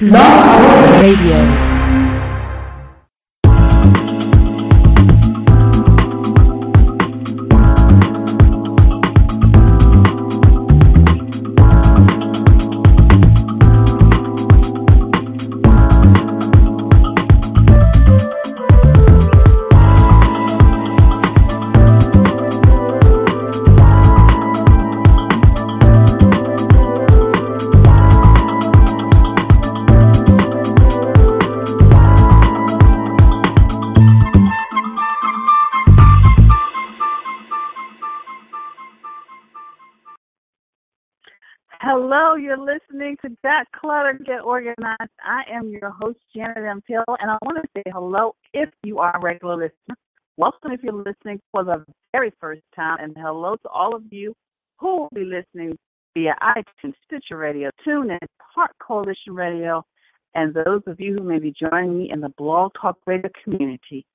Talk Radio. Clutter, Get Organized. I am your host, Janet M. Hill, and I want to say hello if you are a regular listener. Welcome if you're listening for the very first time, and hello to all of you who will be listening via iTunes, Stitcher Radio, TuneIn, Heart Coalition Radio, and those of you who may be joining me in the Blog Talk Radio community.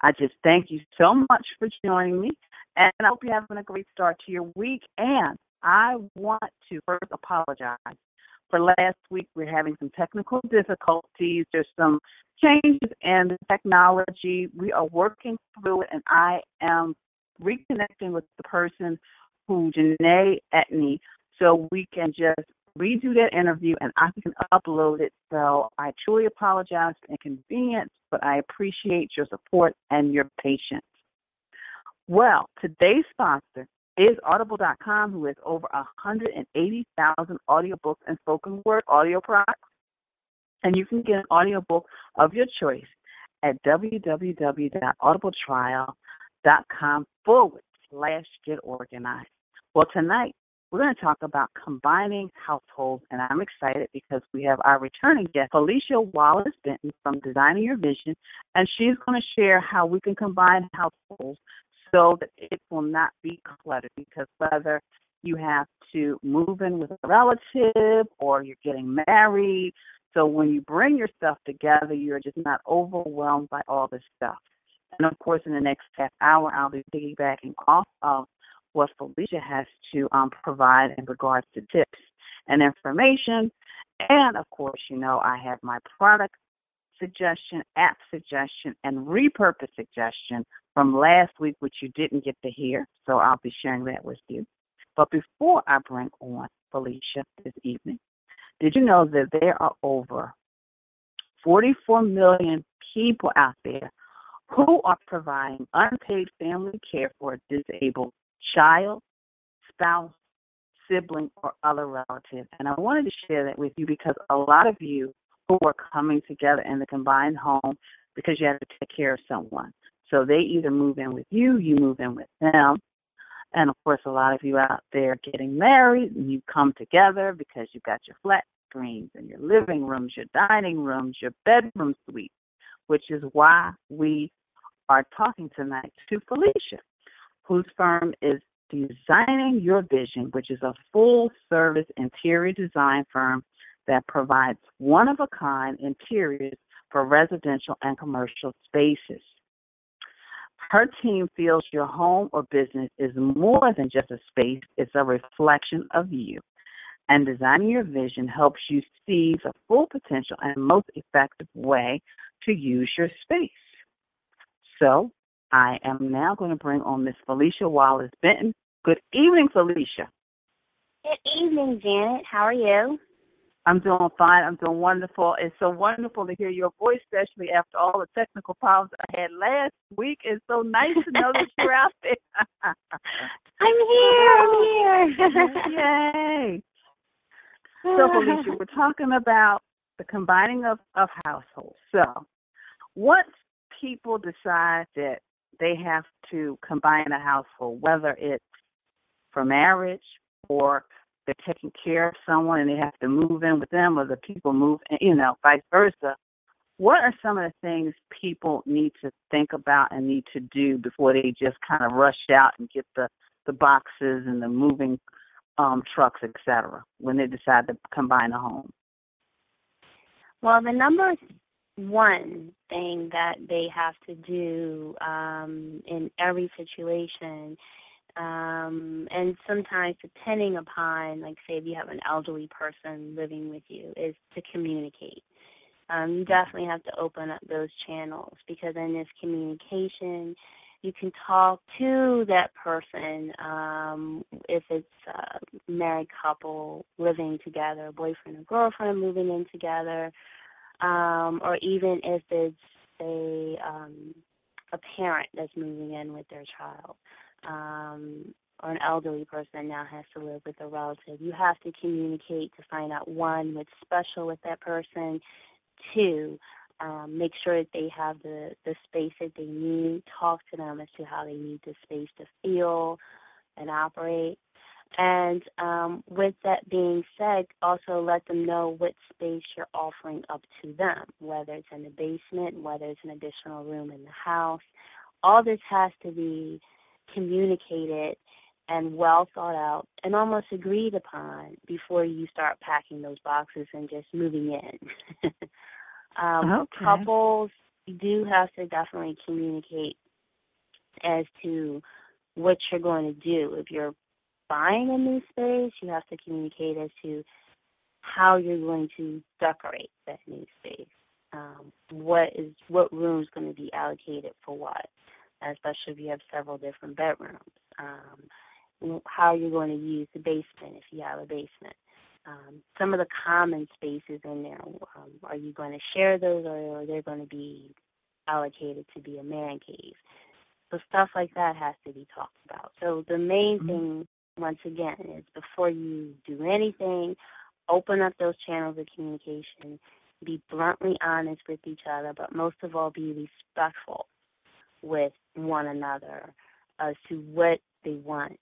I just thank you so much for joining me, and I hope you're having a great start to your week. And I want to first apologize for last week. We're having some technical difficulties. There's some changes in the technology. We are working through it, and I am reconnecting with the person who Janae Etney so we can just redo that interview and I can upload it. So I truly apologize for inconvenience, but I appreciate your support and your patience. Well, today's sponsor is Audible.com, who has over 180,000 audiobooks and spoken word audio products. And you can get an audiobook of your choice at www.audibletrial.com forward slash get organized. Well, tonight we're going to talk about combining households, and I'm excited because we have our returning guest, Felicia Wallace Benton from Designing Your Vision, and she's going to share how we can combine households so that it will not be cluttered because whether you have to move in with a relative or you're getting married, so when you bring your stuff together, you're just not overwhelmed by all this stuff. And of course, in the next half hour, I'll be piggybacking off of what Felicia has to um, provide in regards to tips and information. And of course, you know, I have my product suggestion, app suggestion, and repurpose suggestion from last week, which you didn't get to hear. So I'll be sharing that with you. But before I bring on Felicia this evening, did you know that there are over 44 million people out there who are providing unpaid family care for a disabled child, spouse, sibling, or other relative? And I wanted to share that with you because a lot of you who are coming together in the combined home because you have to take care of someone. So they either move in with you, you move in with them. And of course, a lot of you out there getting married and you come together because you've got your flat screens and your living rooms, your dining rooms, your bedroom suites, which is why we are talking tonight to Felicia, whose firm is Designing Your Vision, which is a full service interior design firm that provides one of a kind interiors for residential and commercial spaces. Her team feels your home or business is more than just a space, it's a reflection of you. And designing your vision helps you see the full potential and most effective way to use your space. So, I am now going to bring on Miss Felicia Wallace Benton. Good evening, Felicia. Good evening, Janet. How are you? I'm doing fine. I'm doing wonderful. It's so wonderful to hear your voice, especially after all the technical problems I had last week. It's so nice to know that you're out there. I'm here. I'm here. Yay. So, Felicia, we're talking about the combining of, of households. So, once people decide that they have to combine a household, whether it's for marriage or they're taking care of someone and they have to move in with them or the people move in, you know vice versa. What are some of the things people need to think about and need to do before they just kind of rush out and get the the boxes and the moving um trucks etc when they decide to combine a home? Well the number one thing that they have to do um in every situation Um, and sometimes, depending upon, like, say, if you have an elderly person living with you, is to communicate. Um, you definitely have to open up those channels because in this communication, you can talk to that person um, if it's a married couple living together, a boyfriend and girlfriend moving in together, um, or even if it's a um, a parent that's moving in with their child, um, or an elderly person now has to live with a relative. You have to communicate to find out one what's special with that person, two, um, make sure that they have the the space that they need. Talk to them as to how they need the space to feel and operate. And um, with that being said, also let them know what space you're offering up to them, whether it's in the basement, whether it's an additional room in the house. All this has to be communicated and well thought out and almost agreed upon before you start packing those boxes and just moving in. um, okay. Couples do have to definitely communicate as to what you're going to do. If you're buying a new space, you have to communicate as to how you're going to decorate that new space. Um, what is what room is going to be allocated for what, especially if you have several different bedrooms. Um, how you're going to use the basement if you have a basement. Um, some of the common spaces in there, um, are you going to share those or are they going to be allocated to be a man cave? So stuff like that has to be talked about. So the main mm-hmm. thing once again, is before you do anything, open up those channels of communication, be bluntly honest with each other, but most of all, be respectful with one another as to what they want.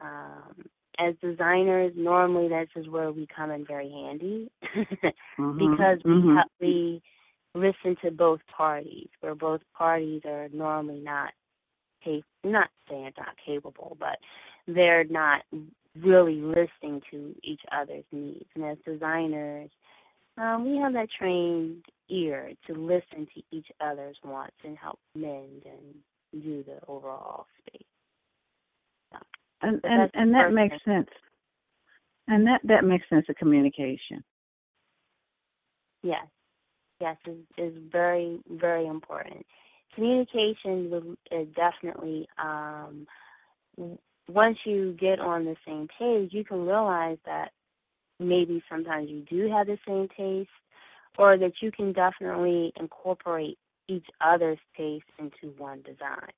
Um, as designers, normally this is where we come in very handy mm-hmm. because we mm-hmm. ha- we listen to both parties, where both parties are normally not cap- not saying not capable, but they're not really listening to each other's needs. And as designers, um, we have that trained ear to listen to each other's wants and help mend and do the overall space. So, and and, and that makes sense. And that that makes sense of communication. Yes, yes, is is very very important. Communication is definitely um, once you get on the same page, you can realize that maybe sometimes you do have the same taste, or that you can definitely incorporate each other's taste into one design.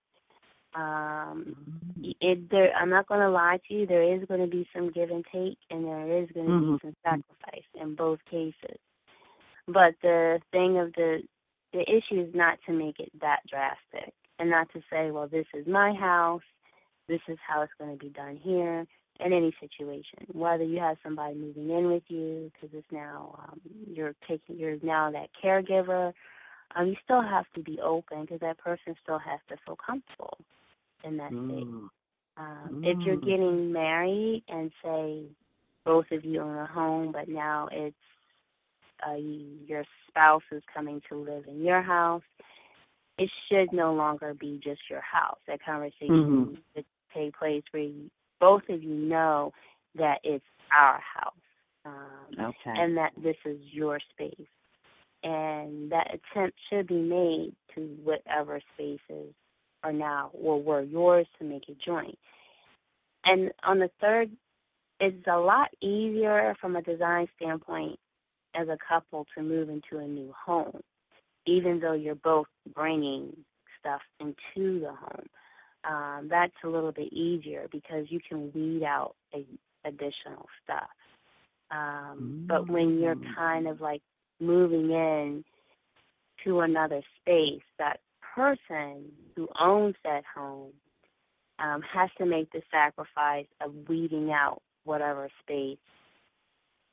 Um, mm-hmm. it, there, I'm not going to lie to you. There is going to be some give and take, and there is going to mm-hmm. be some sacrifice in both cases. But the thing of the the issue is not to make it that drastic, and not to say, well, this is my house this is how it's going to be done here in any situation. Whether you have somebody moving in with you because it's now um, you're taking you're now that caregiver, um, you still have to be open because that person still has to feel comfortable in that mm. state. Um, mm. If you're mm. getting married and say both of you own a home, but now it's uh, you, your spouse is coming to live in your house, it should no longer be just your house. That conversation mm-hmm take place where you, both of you know that it's our house um, okay. and that this is your space. And that attempt should be made to whatever spaces are now or were yours to make it joint. And on the third, it's a lot easier from a design standpoint as a couple to move into a new home, even though you're both bringing stuff into the home um, that's a little bit easier because you can weed out a, additional stuff. Um, mm. But when you're mm. kind of like moving in to another space, that person who owns that home um, has to make the sacrifice of weeding out whatever space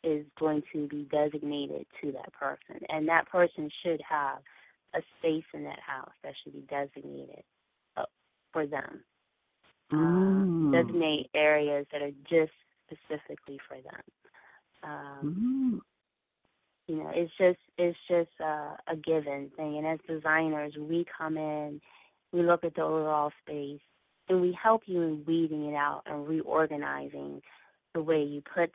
is going to be designated to that person. And that person should have a space in that house that should be designated for them. Um, mm. designate areas that are just specifically for them. Um, mm. You know, it's just it's just a, a given thing. And as designers, we come in, we look at the overall space, and we help you in weeding it out and reorganizing the way you put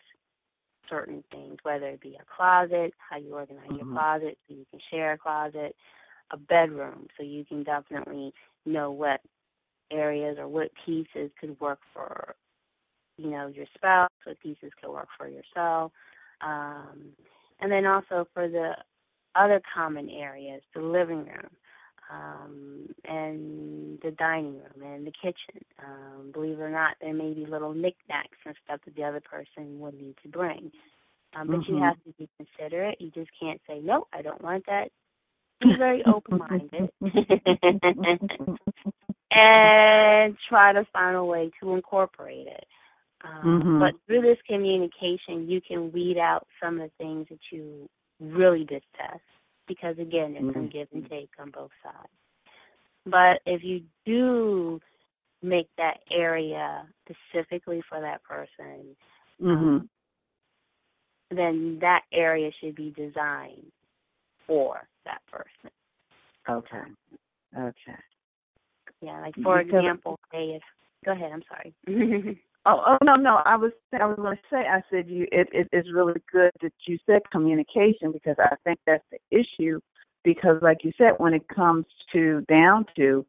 certain things, whether it be a closet, how you organize mm-hmm. your closet so you can share a closet, a bedroom so you can definitely know what areas or what pieces could work for you know your spouse, what pieces could work for yourself, um, and then also for the other common areas, the living room. Um, and the dining room and the kitchen. Um, believe it or not, there may be little knickknacks and stuff that the other person would need to bring. Um, but mm-hmm. you have to be considerate. You just can't say, nope, I don't want that. Be very open minded and try to find a way to incorporate it. Um, mm-hmm. But through this communication, you can weed out some of the things that you really detest because, again, it's some mm-hmm. give and take on both sides. But if you do make that area specifically for that person, mm-hmm. um, then that area should be designed for that person. Okay. Okay. Yeah, like for example, say if go ahead, I'm sorry. oh, oh no, no. I was I was going to say I said you it, it it's really good that you said communication because I think that's the issue because like you said when it comes to down to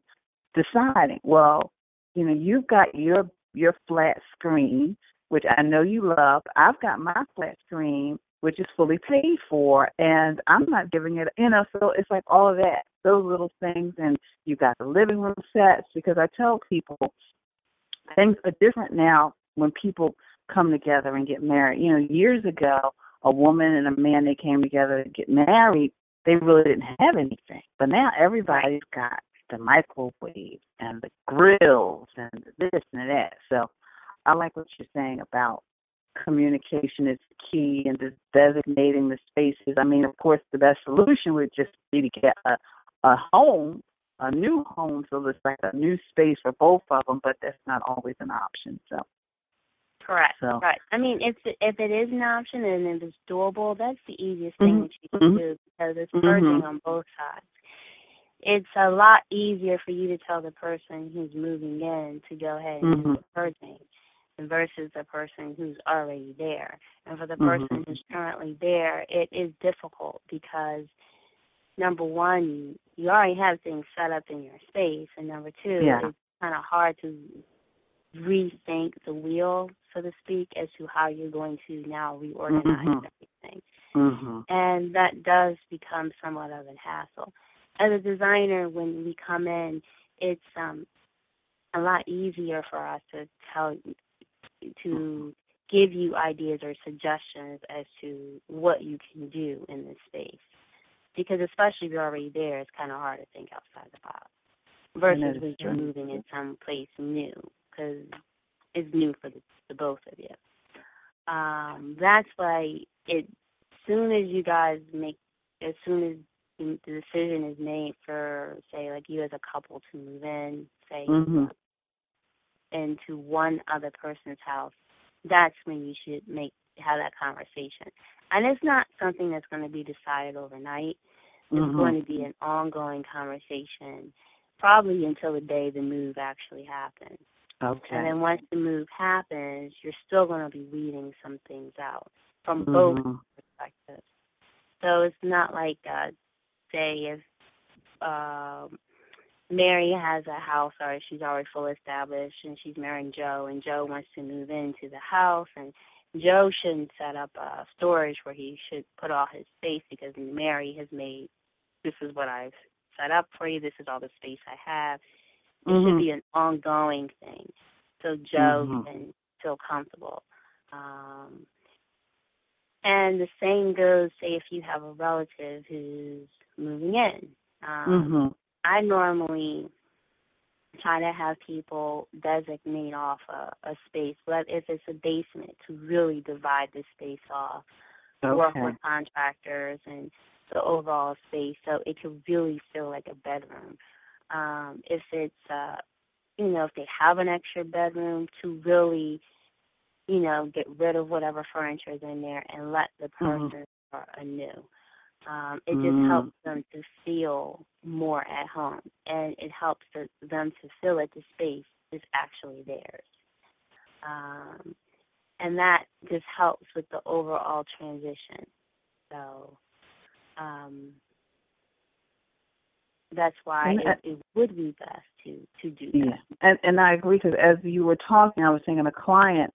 deciding, well, you know, you've got your your flat screen which I know you love. I've got my flat screen, which is fully paid for, and I'm not giving it, you know, so it's like all of that, those little things. And you got the living room sets, because I tell people things are different now when people come together and get married. You know, years ago, a woman and a man, they came together to get married, they really didn't have anything. But now everybody's got the microwave and the grills and this and that. So I like what you're saying about communication is key and just designating the spaces. I mean, of course, the best solution would just be to get a, a home, a new home, so there's like a new space for both of them. But that's not always an option. So. Correct. So. Right. I mean, if if it is an option and if it's doable, that's the easiest thing mm-hmm. that you can do because it's mm-hmm. on both sides. It's a lot easier for you to tell the person who's moving in to go ahead and mm-hmm. do the purging versus the person who's already there. And for the mm-hmm. person who's currently there, it is difficult because number one, you already have things set up in your space, and number two, yeah. it's kind of hard to rethink the wheel, so to speak, as to how you're going to now reorganize mm-hmm. everything. Mm-hmm. And that does become somewhat of a hassle. As a designer, when we come in, it's um, a lot easier for us to tell to give you ideas or suggestions as to what you can do in this space. Because especially if you're already there, it's kind of hard to think outside the box versus when you're moving in some place new because it's new for the, the both of you. Um, that's why it. As soon as you guys make, as soon as the decision is made for, say, like you as a couple to move in, say, mm-hmm. into one other person's house, that's when you should make have that conversation. And it's not something that's going to be decided overnight. It's mm-hmm. going to be an ongoing conversation, probably until the day the move actually happens. Okay. And then once the move happens, you're still going to be weeding some things out from mm-hmm. both perspectives. So it's not like, uh, say, if um, Mary has a house or she's already fully established and she's marrying Joe and Joe wants to move into the house and Joe shouldn't set up a storage where he should put all his space because Mary has made this is what I've set up for you, this is all the space I have. It mm-hmm. should be an ongoing thing. So Joe mm-hmm. can feel comfortable. Um and the same goes say if you have a relative who's moving in. Um mm-hmm. I normally try to have people designate off a, a space, but if it's a basement, to really divide the space off, okay. work with contractors and the overall space so it can really feel like a bedroom. Um, if it's, uh, you know, if they have an extra bedroom, to really, you know, get rid of whatever furniture is in there and let the person mm-hmm. start anew. Um, it just mm. helps them to feel more at home, and it helps the, them to feel that the space is actually theirs. Um, and that just helps with the overall transition. So um, that's why it, it, would be best to to do that. And and I agree because as you were talking, I was thinking a client.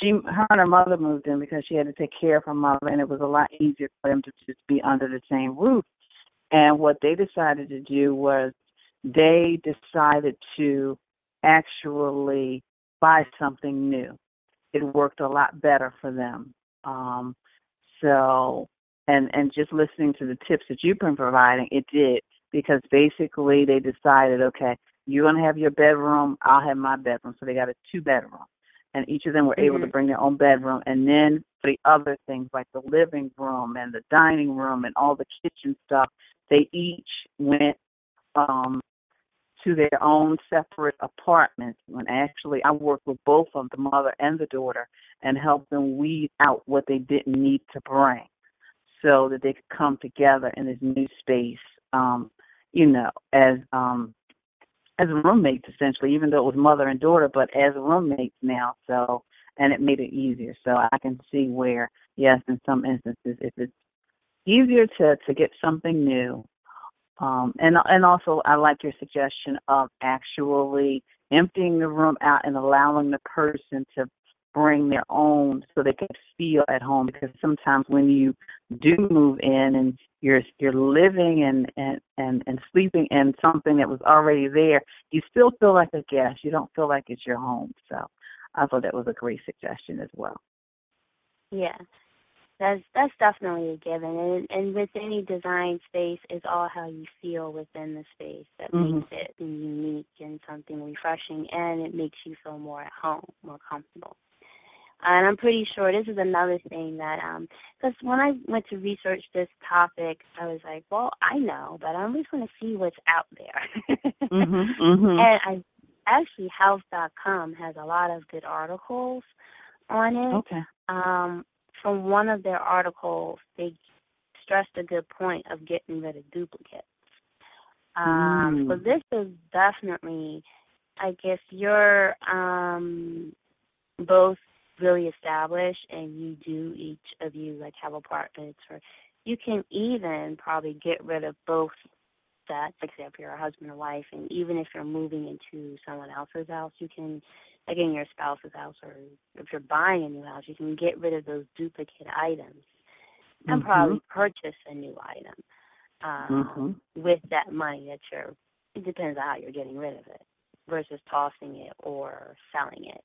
She, her and her mother moved in because she had to take care of her mother, and it was a lot easier for them to just be under the same roof. And what they decided to do was they decided to actually buy something new. It worked a lot better for them. Um, so, and and just listening to the tips that you've been providing, it did because basically they decided, okay, you're gonna have your bedroom, I'll have my bedroom. So they got a two bedroom, and each of them were mm-hmm. able to mm-hmm. bring their own bedroom. And then for the other things like the living room and the dining room and all the kitchen stuff, they each went um to their own separate apartments. When actually I worked with both of the mother and the daughter and helped them weed out what they didn't need to bring so that they could come together in this new space, um, you know, as um as roommates essentially, even though it was mother and daughter, but as roommates now, so and it made it easier. So I can see where, yes, in some instances if it's easier to to get something new um, and and also I like your suggestion of actually emptying the room out and allowing the person to bring their own so they can feel at home because sometimes when you do move in and you're you're living and and and, and sleeping in something that was already there, you still feel like a guest. You don't feel like it's your home. So I thought that was a great suggestion as well. Yeah that's that's definitely a given and and with any design space it's all how you feel within the space that mm-hmm. makes it unique and something refreshing and it makes you feel more at home more comfortable and i'm pretty sure this is another thing that um because when i went to research this topic i was like well i know but i'm just going to see what's out there mm-hmm, mm-hmm. and i actually health.com has a lot of good articles on it okay um from one of their articles, they stressed a good point of getting rid of duplicates. Um, mm. So this is definitely, I guess, you're um, both really established, and you do each of you like have apartments, or you can even probably get rid of both sets, like say if you're a husband or wife, and even if you're moving into someone else's house, you can like in your spouse's house or if you're buying a new house, you can get rid of those duplicate items and mm-hmm. probably purchase a new item um, mm-hmm. with that money that you're. It depends on how you're getting rid of it versus tossing it or selling it,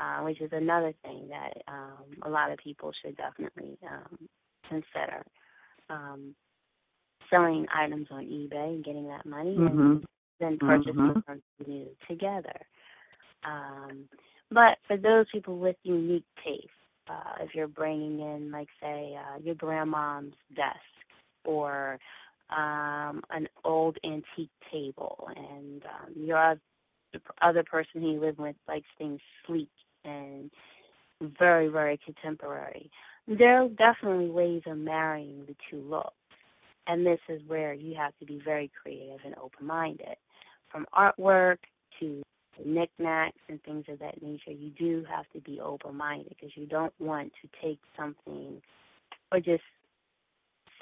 uh, which is another thing that um, a lot of people should definitely um, consider. Um, selling items on eBay and getting that money mm-hmm. and then purchasing mm-hmm. something new together. Um, but for those people with unique tastes, uh, if you're bringing in, like, say, uh, your grandmom's desk or um, an old antique table, and um, your other person who you live with likes things sleek and very, very contemporary. There are definitely ways of marrying the two looks. And this is where you have to be very creative and open minded. From artwork to knickknacks and things of that nature, you do have to be open minded because you don't want to take something or just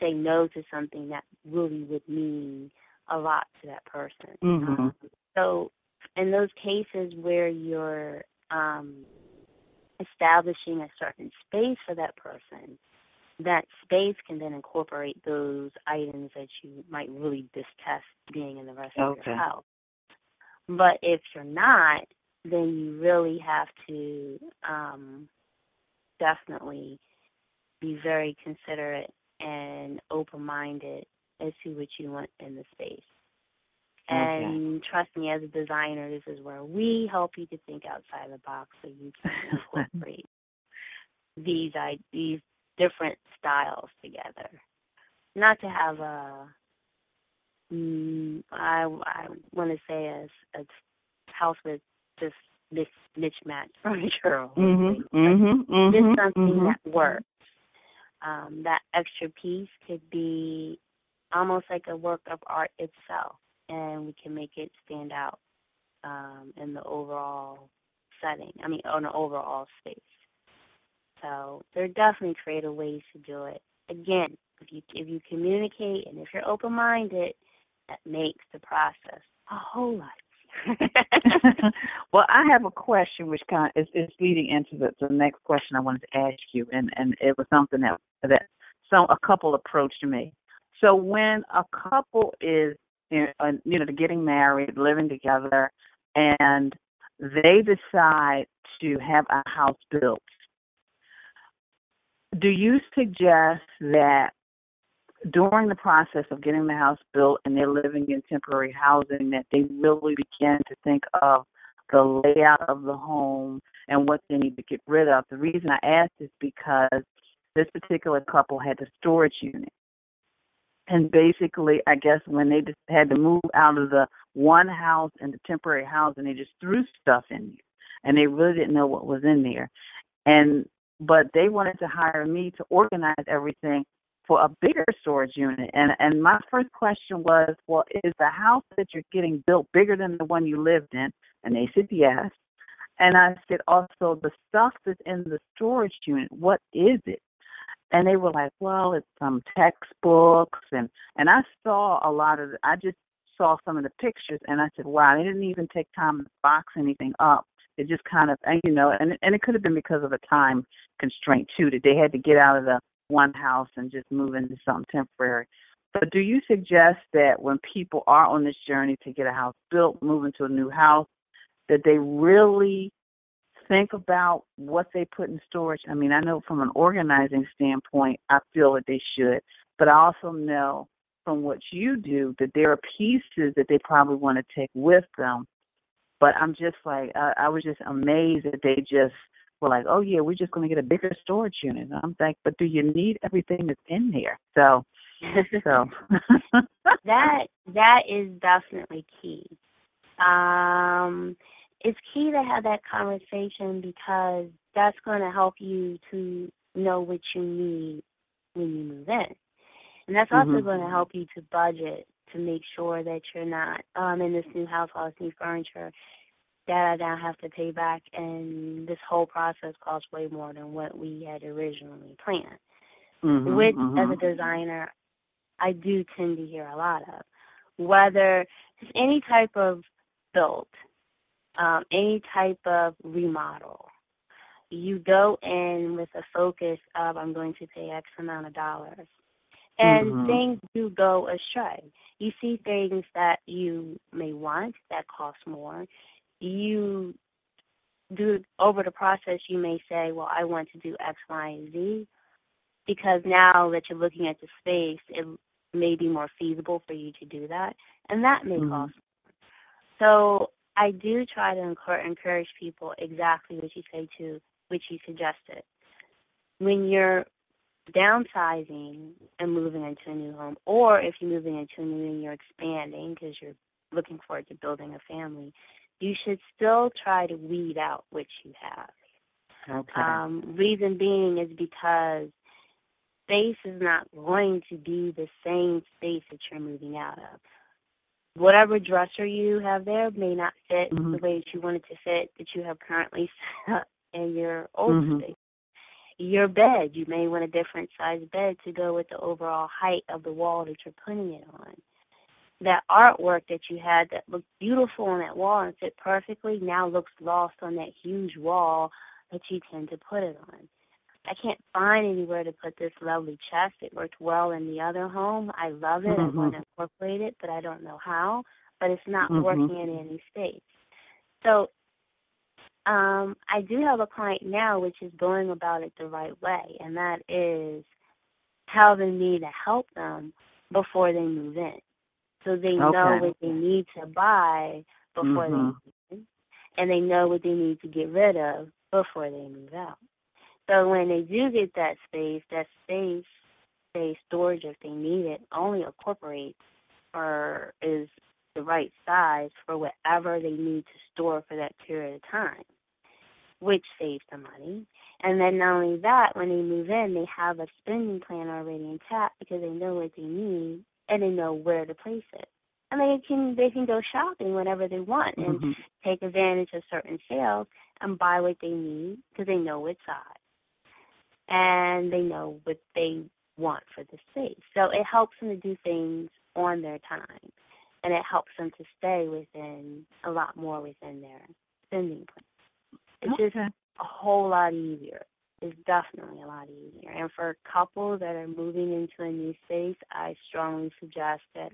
say no to something that really would mean a lot to that person. Mm-hmm. Um, so, in those cases where you're um, establishing a certain space for that person, that space can then incorporate those items that you might really detest being in the rest okay. of your house. But if you're not, then you really have to um, definitely be very considerate and open minded as to what you want in the space. Okay. And trust me, as a designer, this is where we help you to think outside the box so you can incorporate these these different styles together. Not to have a mm, I I want to say as a house with just this mismatched furniture. Mm-hmm, mm-hmm, mm-hmm, Just something mm-hmm. that works. Um, that extra piece could be almost like a work of art itself, and we can make it stand out um, in the overall setting. I mean, on the overall space. So there are definitely creative ways to do it. Again, if you if you communicate and if you're open minded, that makes the process a whole lot well, I have a question which kind of is, is leading into the, the next question I wanted to ask you, and and it was something that that some a couple approached me. So when a couple is Uh, you know getting married, living together, and they decide to have a house built, do you suggest that during the process of getting the house built and they're living in temporary housing that they really begin to think of the layout of the home and what they need to get rid of. The reason I ask is because this particular couple had a storage unit. And basically, I guess when they just had to move out of the one house and the temporary house, and they just threw stuff in there. And they really didn't know what was in there. And but they wanted to hire me to organize everything for a bigger storage unit. And and my first question was, well, is the house that you're getting built bigger than the one you lived in? And they said yes. And I said also the stuff that's in the storage unit, what is it? And they were like, well, it's some textbooks and and I saw a lot of I just saw some of the pictures and I said, wow, they didn't even take time to box anything up. It just kind of, and you know, and and it could have been because of a time constraint too, that they had to get out of the one house and just move into something temporary. But do you suggest that when people are on this journey to get a house built, move into a new house, that they really think about what they put in storage? I mean, I know from an organizing standpoint, I feel that they should, but I also know from what you do that there are pieces that they probably want to take with them. But I'm just like, I, I was just amazed that they just were like, oh yeah, we're just going to get a bigger storage unit. And I'm like, but do you need everything that's in there? So, so that that is definitely key. Um, it's key to have that conversation because that's going to help you to know what you need when you move in, and that's also mm-hmm. going to help you to budget to make sure that you're not um in this new house, all this new furniture, that I now have to pay back, and this whole process costs way more than what we had originally planned. Mm-hmm, Which, mm-hmm. as a designer, I do tend to hear a lot of. Whether it's any type of build, um, any type of remodel, you go in with a focus of I'm going to pay X amount of dollars. And mm-hmm. things do go astray. You see things that you may want that cost more you do over the process, you may say, well, I want to do X, Y, and Z, because now that you're looking at the space, it may be more feasible for you to do that, and that may mm-hmm. cost. So I do try to encourage people exactly what you say to, which you suggested. When you're downsizing and moving into a new home, or if you're moving into a new and you're expanding because you're looking forward to building a family, you should still try to weed out what you have. Okay. Um, reason being is because space is not going to be the same space that you're moving out of. Whatever dresser you have there may not fit mm-hmm. the way that you want it to fit that you have currently set up in your old mm-hmm. space. Your bed, you may want a different size bed to go with the overall height of the wall that you're putting it on that artwork that you had that looked beautiful on that wall and fit perfectly now looks lost on that huge wall that you tend to put it on. I can't find anywhere to put this lovely chest. It worked well in the other home. I love it. Mm-hmm. I want to incorporate it, but I don't know how. But it's not mm-hmm. working in any space. So um, I do have a client now which is going about it the right way, and that is having me to help them before they move in so they okay. know what they need to buy before mm-hmm. they move in, and they know what they need to get rid of before they move out. So when they do get that space, that space, say storage if they need it, only incorporates or is the right size for whatever they need to store for that period of time, which saves the money. And then not only that, when they move in, they have a spending plan already intact because they know what they need and they know where to place it. and they can they can go shopping whenever they want and hmm take advantage of certain sales and buy what they need because they know it's hot and they know what they want for the space. So it helps them to do things on their time, and it helps them to stay within a lot more within their spending plan. It's just a whole lot easier. It's definitely a lot easier. And for couples that are moving into a new space, I strongly suggest that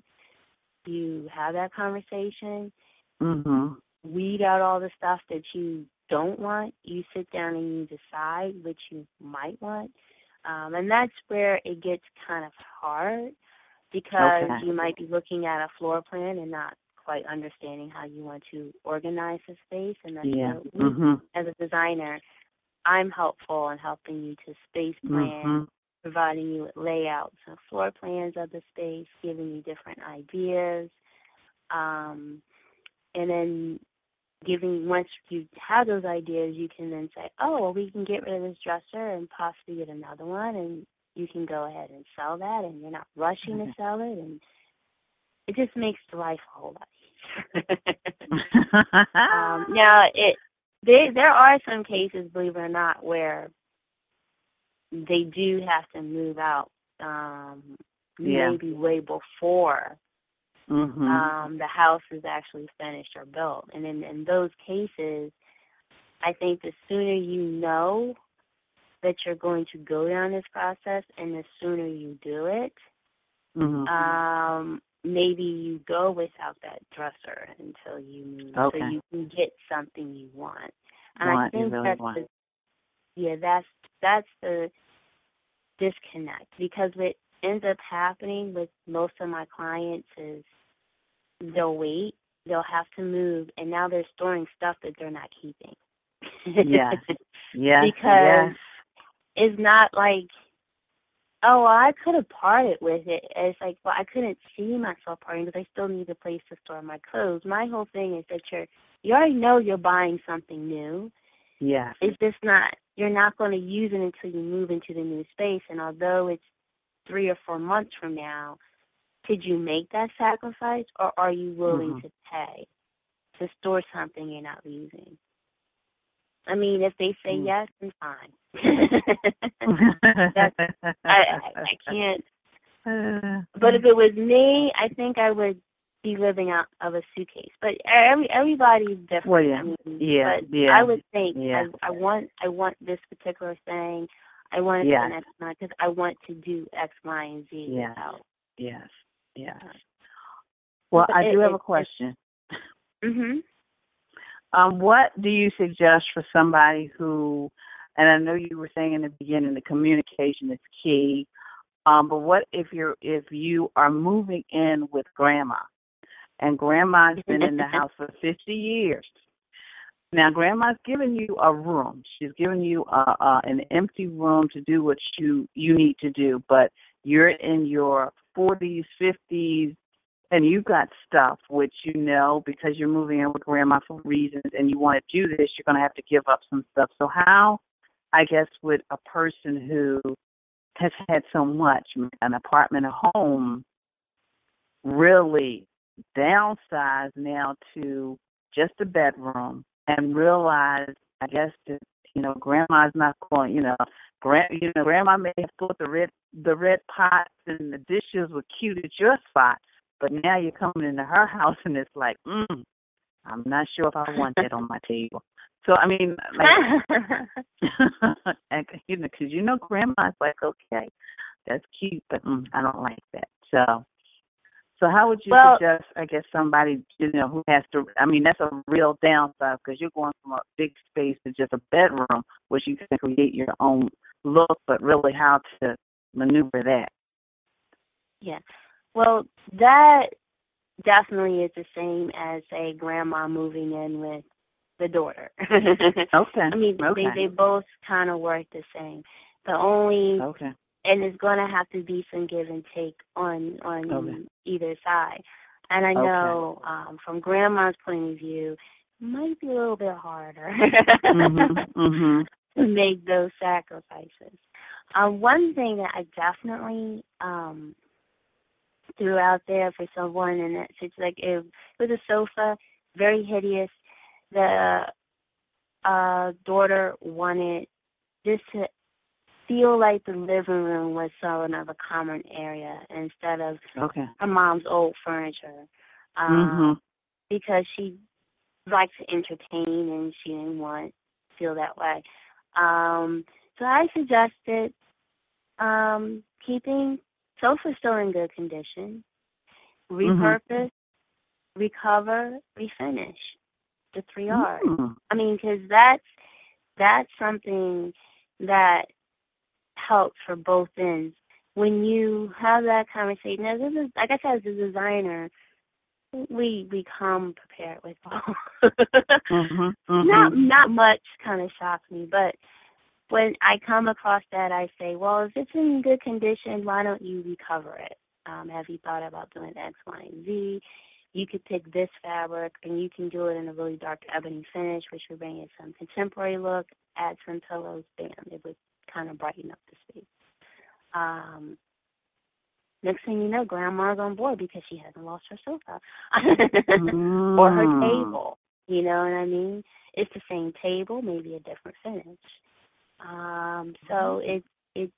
you have that conversation, Mhm. weed out all the stuff that you don't want. You sit down and you decide what you might want. Um, and that's where it gets kind of hard because Okay. you might be looking at a floor plan and not quite understanding how you want to organize the space. And that's Yeah. we, Mhm. as a designer, I'm helpful in helping you to space plan Mhm. providing you with layouts and floor plans of the space, giving you different ideas, um, and then giving once you have those ideas, you can then say, "Oh, well, we can get rid of this dresser and possibly get another one," and you can go ahead and sell that, and you're not rushing to sell it, and it just makes life a whole lot easier. um, now, it there there are some cases, believe it or not, where they do have to move out um Yeah. maybe way before mhm. um the house is actually finished or built. And in, in those cases I think the sooner you know that you're going to go down this process and the sooner you do it, mhm. um, maybe you go without that dresser until you move Okay. so you can get something you want. And I Want, you think really that's want. the yeah, that's that's the disconnect because what ends up happening with most of my clients is they'll wait, they'll have to move, and now they're storing stuff that they're not keeping. Yes. Yes. because yes. it's not like, oh, well, I could have parted with it. It's like, well, I couldn't see myself parting because I still need a place to store my clothes. My whole thing is that you're, you already know you're buying something new. Yeah. It's just not, you're not going to use it until you move into the new space. And although it's three or four months from now, could you make that sacrifice or are you willing Mhm. to pay to store something you're not using? I mean, if they say Mm. yes, then fine. I, I I can't. But if it was me, I think I would be living out of a suitcase. But every everybody's different. Well, yeah. I mean, Yeah, But yeah, I would think yeah. I, I want I want this particular thing. I want it Yeah. to Y because I want to do X, Y, and Z Yeah. yes. Yes. Well, But I it- do have it- a question. Mhm. Um, what do you suggest for somebody who, and I know you were saying in the beginning, the communication is key. Um, but what if you're if you are moving in with grandma, and grandma's been in the house for fifty years? Now, grandma's giving you a room. She's giving you a, a, an empty room to do what you you need to do. But you're in your 40s, 50s, and you've got stuff which you know because you're moving in with grandma for reasons, and you want to do this, you're going to have to give up some stuff. So, how, I guess, would a person who has had so much, an apartment, a home, really downsize now to just a bedroom and realize, I guess, that you know, grandma's not going. You know, grand, you know, grandma may have thought the red, the red pots and the dishes were cute at your spot, but now you're coming into her house and it's like, mm, I'm not sure if I want that on my table. So I mean, like, and, you know, because you know, grandma's like, okay, that's cute, but mm, I don't like that. So, so how would you Well- suggest, I guess, somebody you know who has to? I mean, that's a real downside because you're going from a big space to just a bedroom, which you can create your own look, but really how to maneuver that. Yeah. Well, that definitely is the same as a grandma moving in with the daughter. Okay. I mean, okay. they they both kind of work the same. The only okay. And it's going to have to be some give and take on on Okay. either side. And I Okay. know um from grandma's point of view, it might be a little bit harder Mhm. Mhm. to make those sacrifices. Um, one thing that I definitely um, threw out there for someone, and it's, it's like it, it was a sofa, very hideous. The uh daughter wanted this to feel like the living room was sort of a common area instead of Okay. her mom's old furniture. Um Mhm. because she liked to entertain and she didn't want to feel that way. Um so I suggested um keeping sofa still in good condition, repurpose, recover, refinish. The three R's. Mm. I mean, because that's that's something that helps for both ends. When you have that conversation, as a, like I said, as a designer, we we come prepared with both. Mhm. Mhm. Not not much kind of shocks me, but when I come across that, I say, well, if it's in good condition, why don't you recover it? Um, have you thought about doing X, Y, and Z? You could pick this fabric, and you can do it in a really dark ebony finish, which would bring it some contemporary look. Add some pillows, bam, it would kind of brighten up the space. Um, next thing you know, grandma's on board because she hasn't lost her sofa or her Mm. table. You know what I mean? It's the same table, maybe a different finish. Um, so it it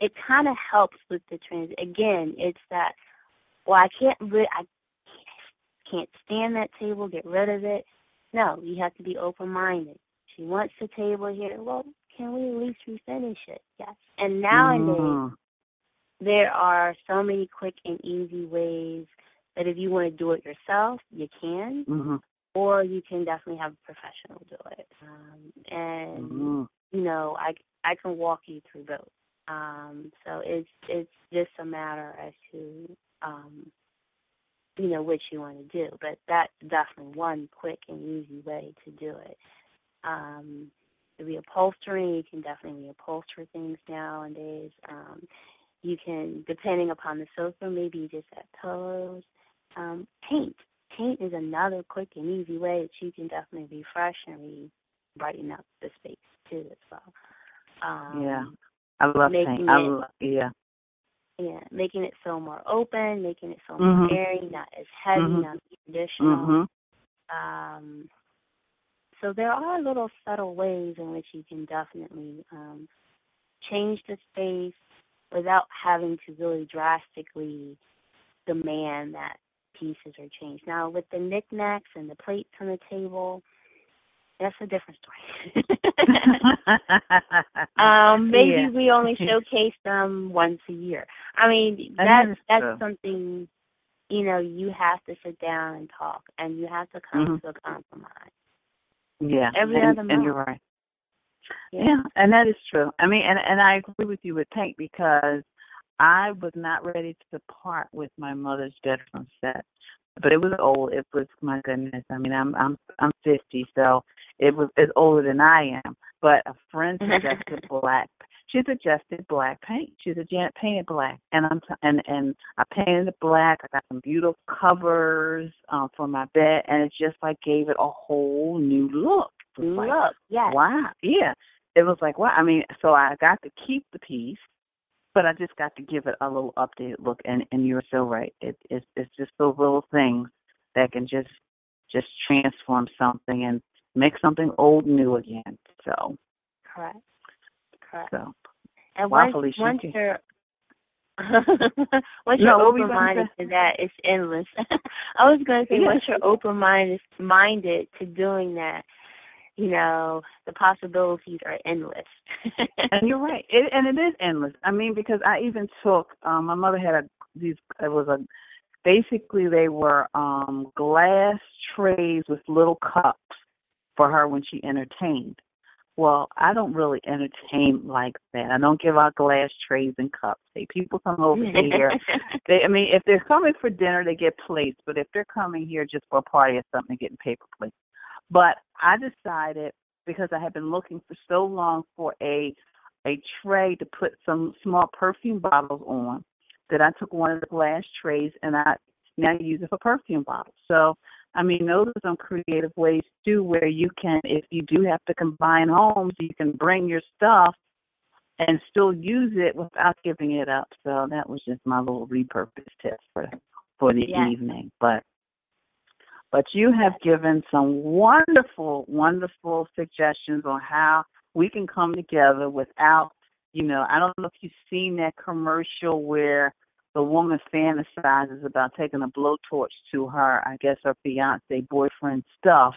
it kind of helps with the trans. Again, it's that. Well, I can't. Ri- I can't stand that table. Get rid of it. No, you have to be open minded. She wants the table here. Well, can we at least refinish it? Yes. And nowadays Mm. there are so many quick and easy ways that if you want to do it yourself, you can, Mhm. or you can definitely have a professional do it. Um, and Mhm. you know, I I can walk you through both. Um, so it's it's just a matter as to um, you know which you want to do. But that's definitely one quick and easy way to do it. Um, the reupholstering, you can definitely reupholster things nowadays. Um, you can, depending upon the sofa, maybe you just add pillows. Um, paint. Paint is another quick and easy way that you can definitely refresh and re brighten up the space too as well. Um, Yeah. I love paint. I it- love, yeah. yeah, making it feel more open, making it feel Mhm. more airy, not as heavy, Mhm. not traditional. Mhm. Um, so there are little subtle ways in which you can definitely um, change the space without having to really drastically demand that pieces are changed. Now, with the knickknacks and the plates on the table, that's a different story. um, maybe Yeah. we only showcase them once a year. I mean, that's that's true. something you know you have to sit down and talk, and you have to come Mhm. to a compromise. Yeah. Every and, other and you're right. Yeah, and that is true. I mean, and and I agree with you with paint because I was not ready to part with my mother's bedroom set, but it was old. It was my goodness. I mean, I'm I'm I'm 50, so it was it's older than I am. But a friend suggested black. She suggested black paint. She said, "Janet, paint it black." And I'm t- and and I painted it black. I got some beautiful covers um, for my bed, and it just like gave it a whole new look. It like, Look, yes. Wow. Yeah. It was like, wow. I mean, so I got to keep the piece, but I just got to give it a little updated look. And and you're so right. It, it's it's just those little things that can just just transform something and make something old new again. So Correct. Correct. so And Wow, once Felicia, once you- you're once No, you're what were you open minded to that, it's endless. I was gonna say Yeah. once you're open minded minded to doing that, you know, the possibilities are endless. and you're right. It, and it is endless. I mean, because I even took um my mother had a these it was a basically they were um glass trays with little cups for her when she entertained. Well, I don't really entertain like that. I don't give out glass trays and cups. Say people come over here. They I mean if they're coming for dinner they get plates, but if they're coming here just for a party or something they're getting paper plates. But I decided because I had been looking for so long for a a tray to put some small perfume bottles on that I took one of the glass trays and I now use it for perfume bottles. So I mean those are some creative ways too where you can if you do have to combine homes, you can bring your stuff and still use it without giving it up. So that was just my little repurpose tip for for the yes. evening. But but you have given some wonderful, wonderful suggestions on how we can come together without, you know, I don't know if you've seen that commercial where the woman fantasizes about taking a blowtorch to her, I guess her fiance boyfriend stuff,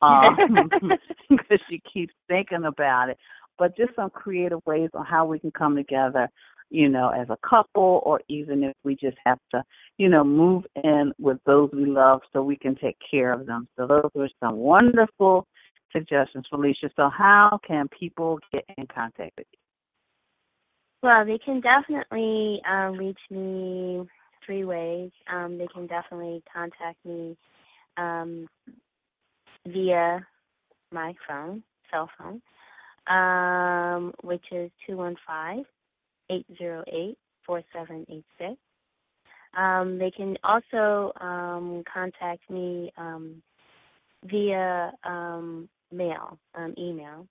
um, because she keeps thinking about it. But just some creative ways on how we can come together, you know, as a couple, or even if we just have to, you know, move in with those we love so we can take care of them. So those were some wonderful suggestions, Felicia. So how can people get in contact with you? Well, they can definitely um, reach me three ways. Um, they can definitely contact me um, via my phone, cell phone, um, which is two one five eight zero eight four seven eight six. Um, they can also um, contact me um, via um, mail, um, email,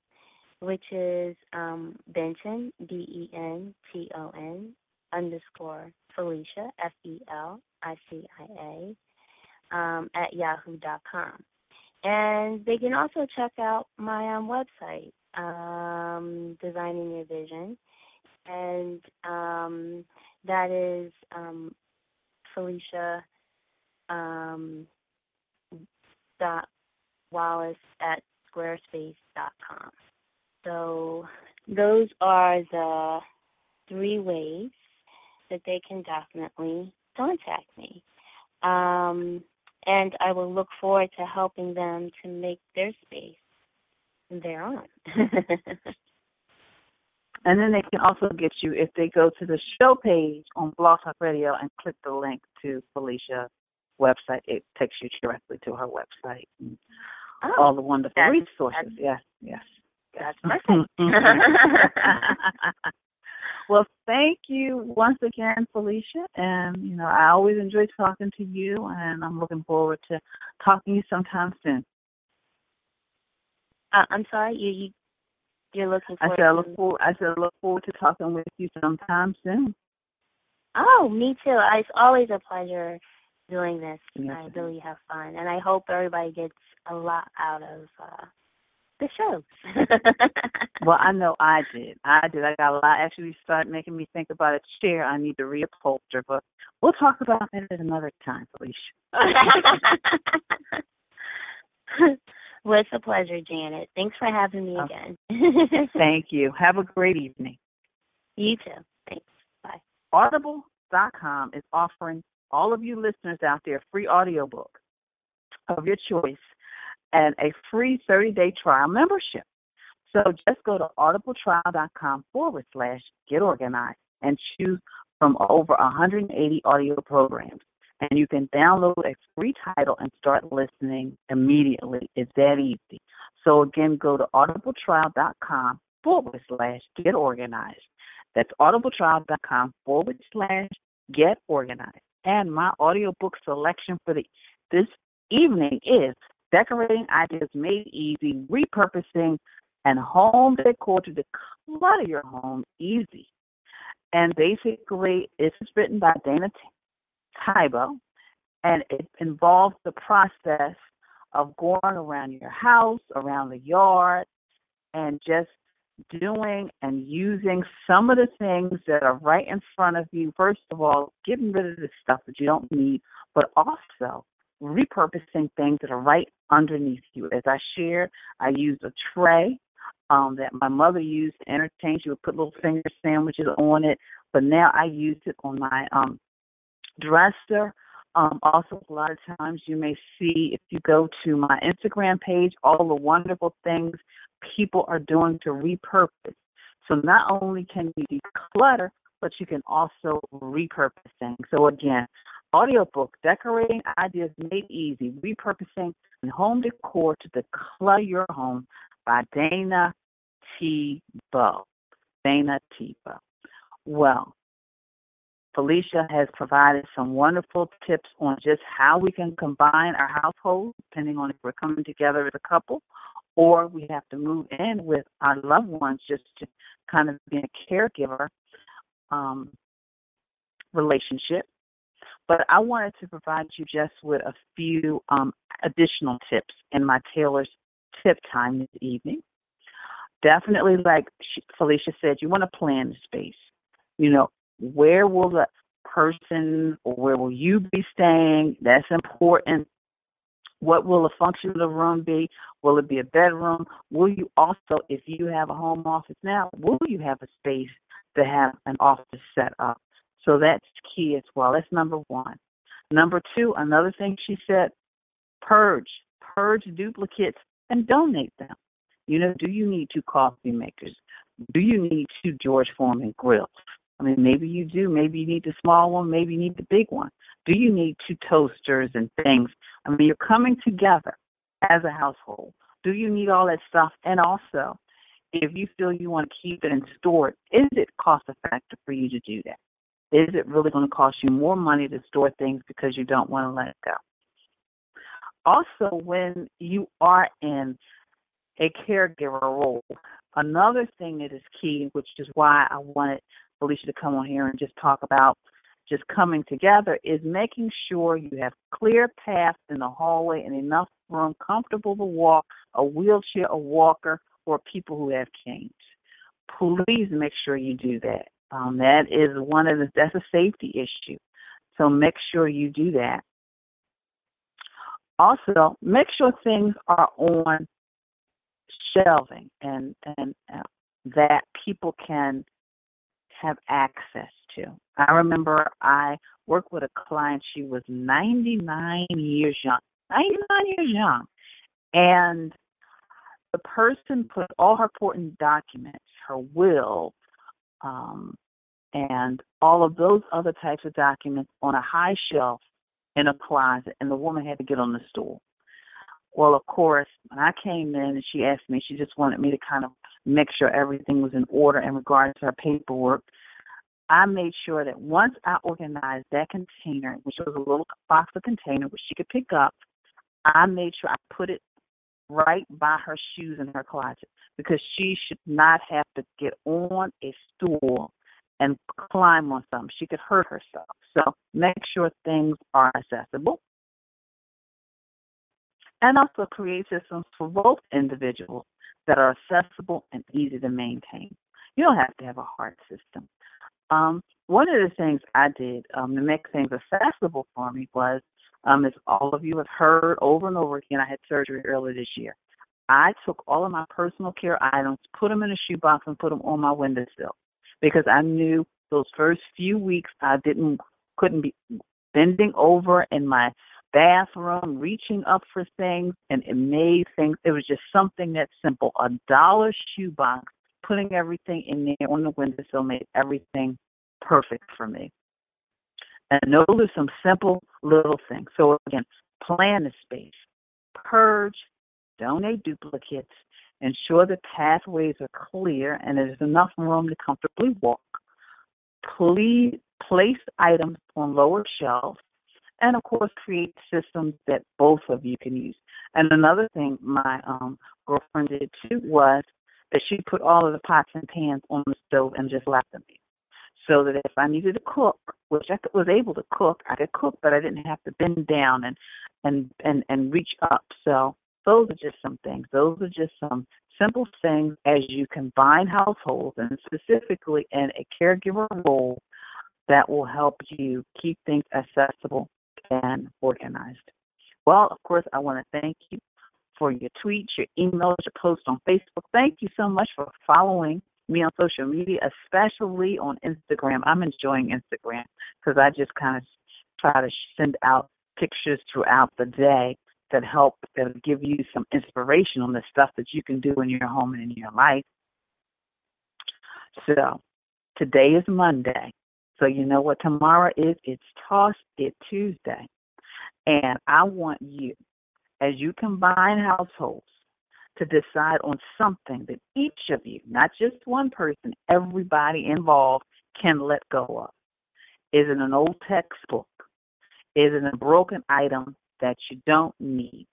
which is um, Benton, B E N T O N, underscore Felicia, F E L I C I A, um, at yahoo.com. And they can also check out my um, website, um, Designing Your Vision, and um, that is um, Felicia um, dot Wallace at squarespace.com. So those are the three ways that they can definitely contact me. Um, and I will look forward to helping them to make their space their own. and then they can also get you if they go to the show page on Blog Talk Radio and click the link to Felicia's website. It takes you directly to her website. And oh, all the wonderful resources. Yes, yes. That's perfect. well, thank you once again, Felicia. And you know, I always enjoy talking to you, and I'm looking forward to talking to you sometime soon. Uh, I'm sorry, you, you you're looking I said I look forward. I said I look forward to talking with you sometime soon. Oh, me too. It's always a pleasure doing this. Yes. I really have fun, and I hope everybody gets a lot out of uh, the shows. well, I know I did. I did. I got a lot. Actually, started making me think about a chair I need to reupholster, but we'll talk about that at another time, Felicia. well, it's a pleasure, Janet. Thanks for having me again. Thank you. Have a great evening. You too. Thanks. Bye. Audible.com is offering all of you listeners out there a free audiobook of your choice and a free 30 day trial membership. So just go to audibletrial.com forward slash get organized and choose from over 180 audio programs. And you can download a free title and start listening immediately. It's that easy. So again, go to audibletrial.com forward slash get organized. That's audibletrial.com forward slash get organized. And my audiobook selection for the this evening is Decorating Ideas Made Easy, Repurposing and Home Decor to Declutter Your Home Easy. And basically, this is written by Dana Tybo, and it involves the process of going around your house, around the yard, and just doing and using some of the things that are right in front of you. First of all, getting rid of the stuff that you don't need, but also repurposing things that are right underneath you. As I shared, I used a tray um, that my mother used to entertain. She would put little finger sandwiches on it, but now I use it on my um, dresser. Um, also, a lot of times you may see if you go to my Instagram page all the wonderful things people are doing to repurpose. So not only can you declutter, but you can also repurpose things. So again, audiobook, Decorating Ideas Made Easy, Repurposing and Home Decor to Declutter Your Home by Dana T. Bow. Dana T. Bow. Well, Felicia has provided some wonderful tips on just how we can combine our households, depending on if we're coming together as a couple or we have to move in with our loved ones just to kind of be a caregiver um, relationship. But I wanted to provide you just with a few um, additional tips in my Taylor's tip time this evening. Definitely, like Felicia said, you want to plan the space. You know, where will the person or where will you be staying? That's important. What will the function of the room be? Will it be a bedroom? Will you also, if you have a home office now, will you have a space to have an office set up? So that's key as well. That's number one. Number two, another thing she said, purge. Purge duplicates and donate them. You know, do you need two coffee makers? Do you need two George Foreman grills? I mean, maybe you do. Maybe you need the small one. Maybe you need the big one. Do you need two toasters and things? I mean, you're coming together as a household. Do you need all that stuff? And also, if you feel you want to keep it and store it, is it cost effective for you to do that? Is it really going to cost you more money to store things because you don't want to let it go? Also, when you are in a caregiver role, another thing that is key, which is why I wanted Felicia to come on here and just talk about just coming together, is making sure you have clear paths in the hallway and enough room comfortable to walk, a wheelchair, a walker, or people who have canes. Please make sure you do that. Um, that is one of the that's a safety issue. So make sure you do that. Also, make sure things are on shelving and and uh, that people can have access to. I remember I worked with a client. She was 99 years young. 99 years young, and the person put all her important documents, her will, um, and all of those other types of documents on a high shelf in a closet, and the woman had to get on the stool. Well, of course, when I came in and she asked me, she just wanted me to kind of make sure everything was in order in regards to her paperwork. I made sure that once I organized that container, which was a little box of container which she could pick up, I made sure I put it right by her shoes in her closet because she should not have to get on a stool and climb on something. She could hurt herself. So make sure things are accessible. And also create systems for both individuals that are accessible and easy to maintain. You don't have to have a hard system. Um, one of the things I did um, to make things accessible for me was, um, as all of you have heard over and over again, I had surgery earlier this year. I took all of my personal care items, put them in a shoebox, and put them on my windowsill because I knew those first few weeks I didn't couldn't be bending over in my bathroom, reaching up for things, and it made things. It was just something that simple. A dollar shoebox, putting everything in there on the windowsill made everything perfect for me. And those are some simple little things. So again, plan the space, purge, donate duplicates, ensure the pathways are clear and there's enough room to comfortably walk. Please place items on lower shelves and of course create systems that both of you can use. And another thing my um, girlfriend did too was that she put all of the pots and pans on the stove and just left them there. So that if I needed to cook, which I was able to cook, I could cook, but I didn't have to bend down and and and and reach up. So those are just some things. Those are just some simple things as you combine households and specifically in a caregiver role that will help you keep things accessible and organized. Well, of course, I want to thank you for your tweets, your emails, your posts on Facebook. Thank you so much for following me on social media, especially on Instagram. I'm enjoying Instagram because I just kind of try to send out pictures throughout the day that help that give you some inspiration on the stuff that you can do in your home and in your life. So today is Monday. So you know what tomorrow is? It's Toss It Tuesday. And I want you, as you combine households, to decide on something that each of you, not just one person, everybody involved can let go of. Is it an old textbook? Is it a broken item that you don't need?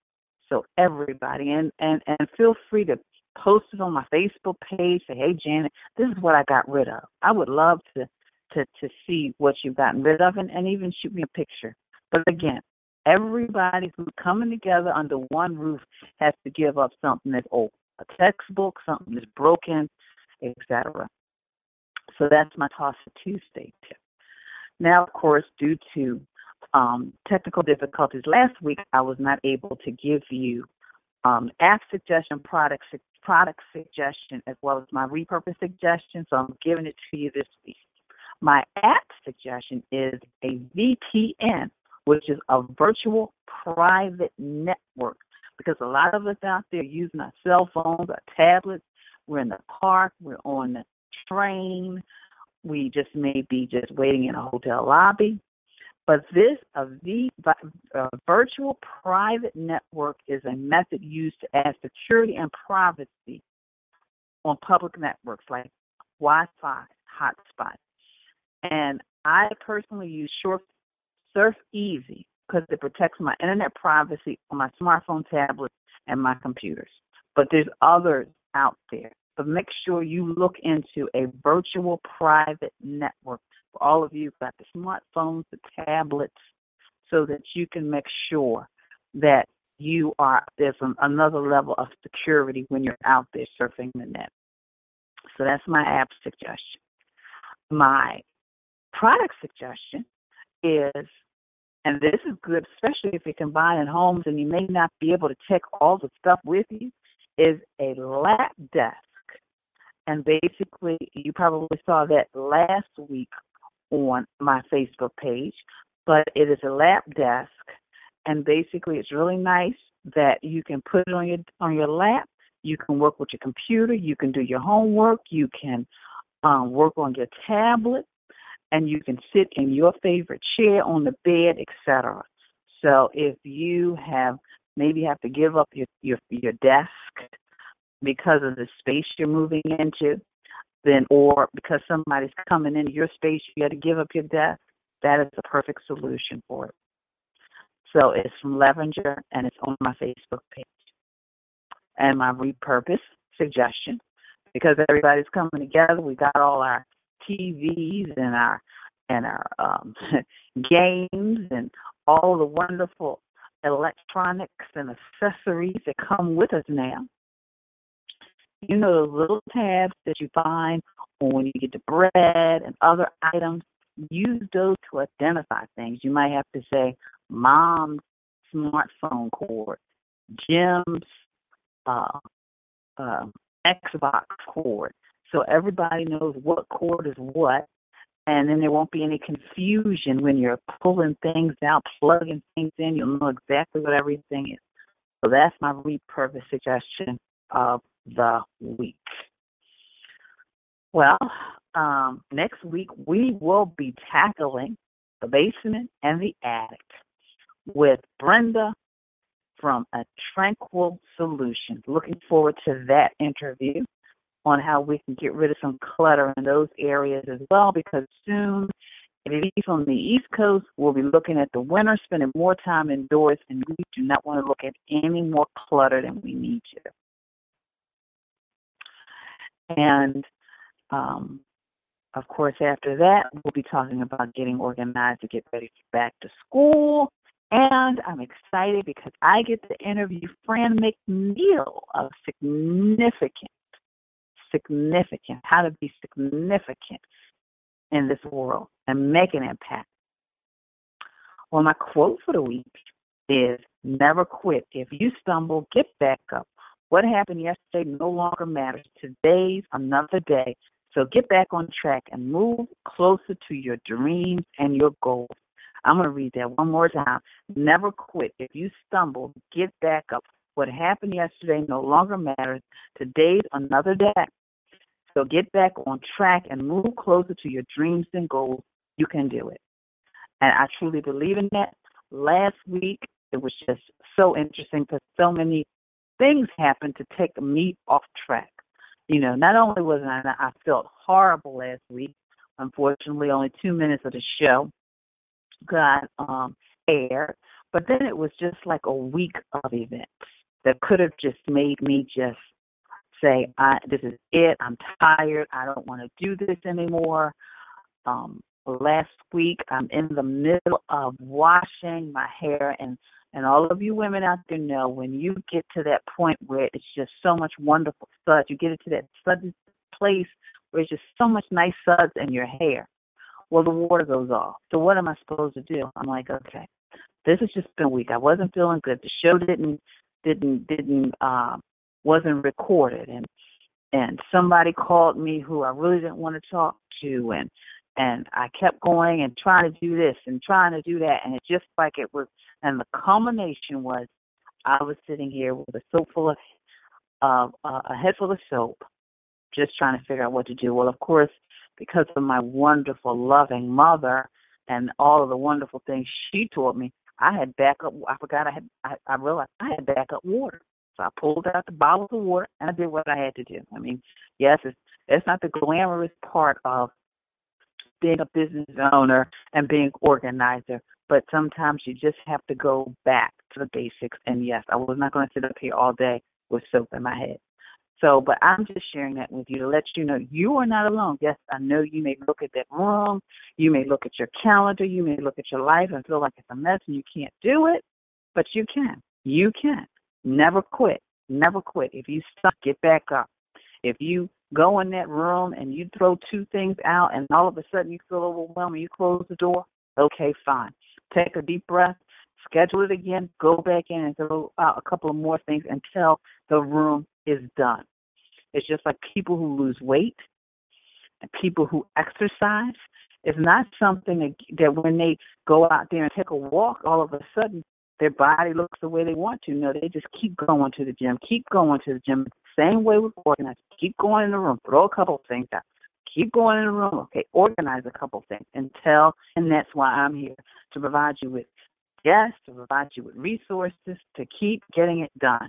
So everybody, and and and feel free to post it on my Facebook page. Say, hey Janet, this is what I got rid of. I would love to to to see what you've gotten rid of, and, and even shoot me a picture. But again, everybody who's coming together under one roof has to give up something that's old, a textbook, something that's broken, etc. So that's my Toss It Tuesday tip. Now, of course, due to um, technical difficulties last week, I was not able to give you um, app suggestion, product product suggestion, as well as my repurpose suggestion. So I'm giving it to you this week. My app suggestion is a VPN, which is a virtual private network. Because a lot of us out there using our cell phones, our tablets, we're in the park, we're on the train, we just may be just waiting in a hotel lobby. But this, a, v, a virtual private network, is a method used to add security and privacy on public networks like Wi-Fi hotspots. And I personally use Short Surf Easy because it protects my internet privacy on my smartphone, tablets, and my computers. But there's others out there but make sure you look into a virtual private network for all of you who've got the smartphones, the tablets, so that you can make sure that you are there's an, another level of security when you're out there surfing the net. So that's my app suggestion. My product suggestion is, and this is good, especially if you're combining homes and you may not be able to take all the stuff with you, is a lap desk and basically, you probably saw that last week on my Facebook page, but it is a lap desk. And basically, it's really nice that you can put it on your on your lap. You can work with your computer. You can do your homework. You can um, work on your tablet, and you can sit in your favorite chair on the bed, etc. So if you have maybe have to give up your your your desk because of the space you're moving into, then or because somebody's coming into your space, you got to give up your desk. That is the perfect solution for it. So it's from Levenger and it's on my Facebook page. And my repurpose suggestion, because everybody's coming together, we got all our TVs and our and our um, games and all the wonderful electronics and accessories that come with us now. You know those little tabs that you find when you get the bread and other items. Use those to identify things. You might have to say mom's smartphone cord, Jim's uh, uh, Xbox cord. So everybody knows what cord is what, and then there won't be any confusion when you're pulling things out, plugging things in. You'll know exactly what everything is. So that's my repurpose suggestion of the week. Well, um, next week we will be tackling the basement and the attic with Brenda from A Tranquil Solution. Looking forward to that interview on how we can get rid of some clutter in those areas as well because soon, if least on the East Coast, we'll be looking at the winter, spending more time indoors, and we do not want to look at any more clutter than we need to. And um, of course, after that, we'll be talking about getting organized to get ready for back to school. And I'm excited because I get to interview Fran McNeil of Significant, Significant, how to be significant in this world and make an impact. Well, my quote for the week is never quit. If you stumble, get back up. What happened yesterday no longer matters. Today's another day. So get back on track and move closer to your dreams and your goals. I'm going to read that one more time. Never quit. If you stumble, get back up. What happened yesterday no longer matters. Today's another day. So get back on track and move closer to your dreams and goals. You can do it. And I truly believe in that. Last week, it was just so interesting because so many things happened to take me off track. You know, not only was I I felt horrible last week. Unfortunately, only two minutes of the show got um aired, but then it was just like a week of events. That could have just made me just say, I, this is it. I'm tired. I don't want to do this anymore. Um, last week, I'm in the middle of washing my hair and and all of you women out there know when you get to that point where it's just so much wonderful suds, you get it to that sudden place where it's just so much nice suds in your hair. Well, the water goes off. So what am I supposed to do? I'm like, okay, this has just been weak. I wasn't feeling good. The show didn't didn't didn't uh, wasn't recorded, and and somebody called me who I really didn't want to talk to, and and I kept going and trying to do this and trying to do that, and it just like it was. And the culmination was, I was sitting here with a soap full of, uh, a head full of soap, just trying to figure out what to do. Well, of course, because of my wonderful, loving mother and all of the wonderful things she taught me, I had backup. I forgot I had. I, I realized I had backup water. So I pulled out the bottles of water and I did what I had to do. I mean, yes, it's it's not the glamorous part of being a business owner and being organizer, but sometimes you just have to go back to the basics. And yes, I was not going to sit up here all day with soap in my head. So, but I'm just sharing that with you to let you know you are not alone. Yes, I know you may look at that room, you may look at your calendar, you may look at your life and feel like it's a mess and you can't do it, but you can. You can. Never quit. Never quit. If you suck, get back up. If you go in that room and you throw two things out and all of a sudden you feel overwhelmed and you close the door, okay, fine. Take a deep breath, schedule it again, go back in and throw out a couple of more things until the room is done. It's just like people who lose weight and people who exercise. It's not something that when they go out there and take a walk, all of a sudden their body looks the way they want to. No, they just keep going to the gym, keep going to the gym. Same way with organizing. Keep going in the room, throw a couple of things out. Keep going in the room, okay, organize a couple of things until, and that's why I'm here to provide you with guests, to provide you with resources, to keep getting it done,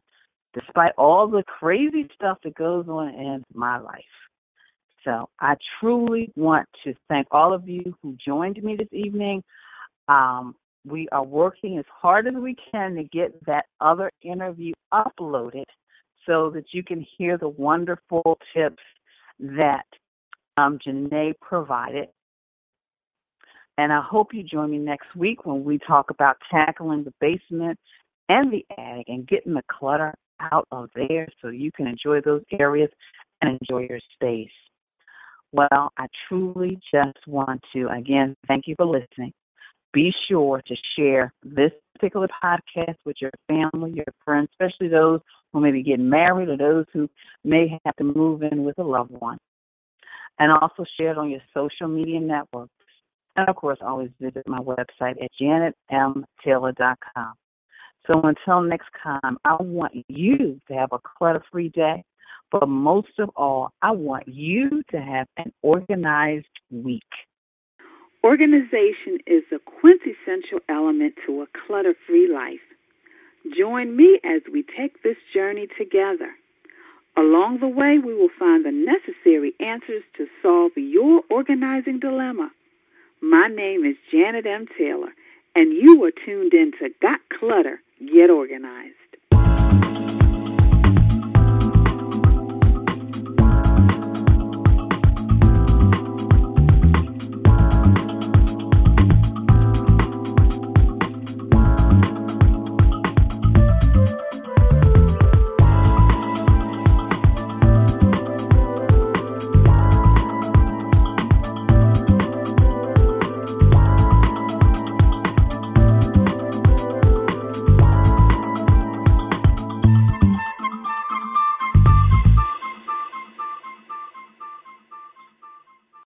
despite all the crazy stuff that goes on in my life. So I truly want to thank all of you who joined me this evening. Um, we are working as hard as we can to get that other interview uploaded so that you can hear the wonderful tips that um, Janae provided. And I hope you join me next week when we talk about tackling the basement and the attic and getting the clutter out of there so you can enjoy those areas and enjoy your space. Well, I truly just want to, again, thank you for listening be sure to share this particular podcast with your family, your friends, especially those who may be getting married or those who may have to move in with a loved one. And also share it on your social media networks. And of course, always visit my website at janetmtaylor.com. So until next time, I want you to have a clutter free day. But most of all, I want you to have an organized week. Organization is a quintessential element to a clutter free life. Join me as we take this journey together. Along the way, we will find the necessary answers to solve your organizing dilemma. My name is Janet M. Taylor, and you are tuned in to Got Clutter, Get Organized.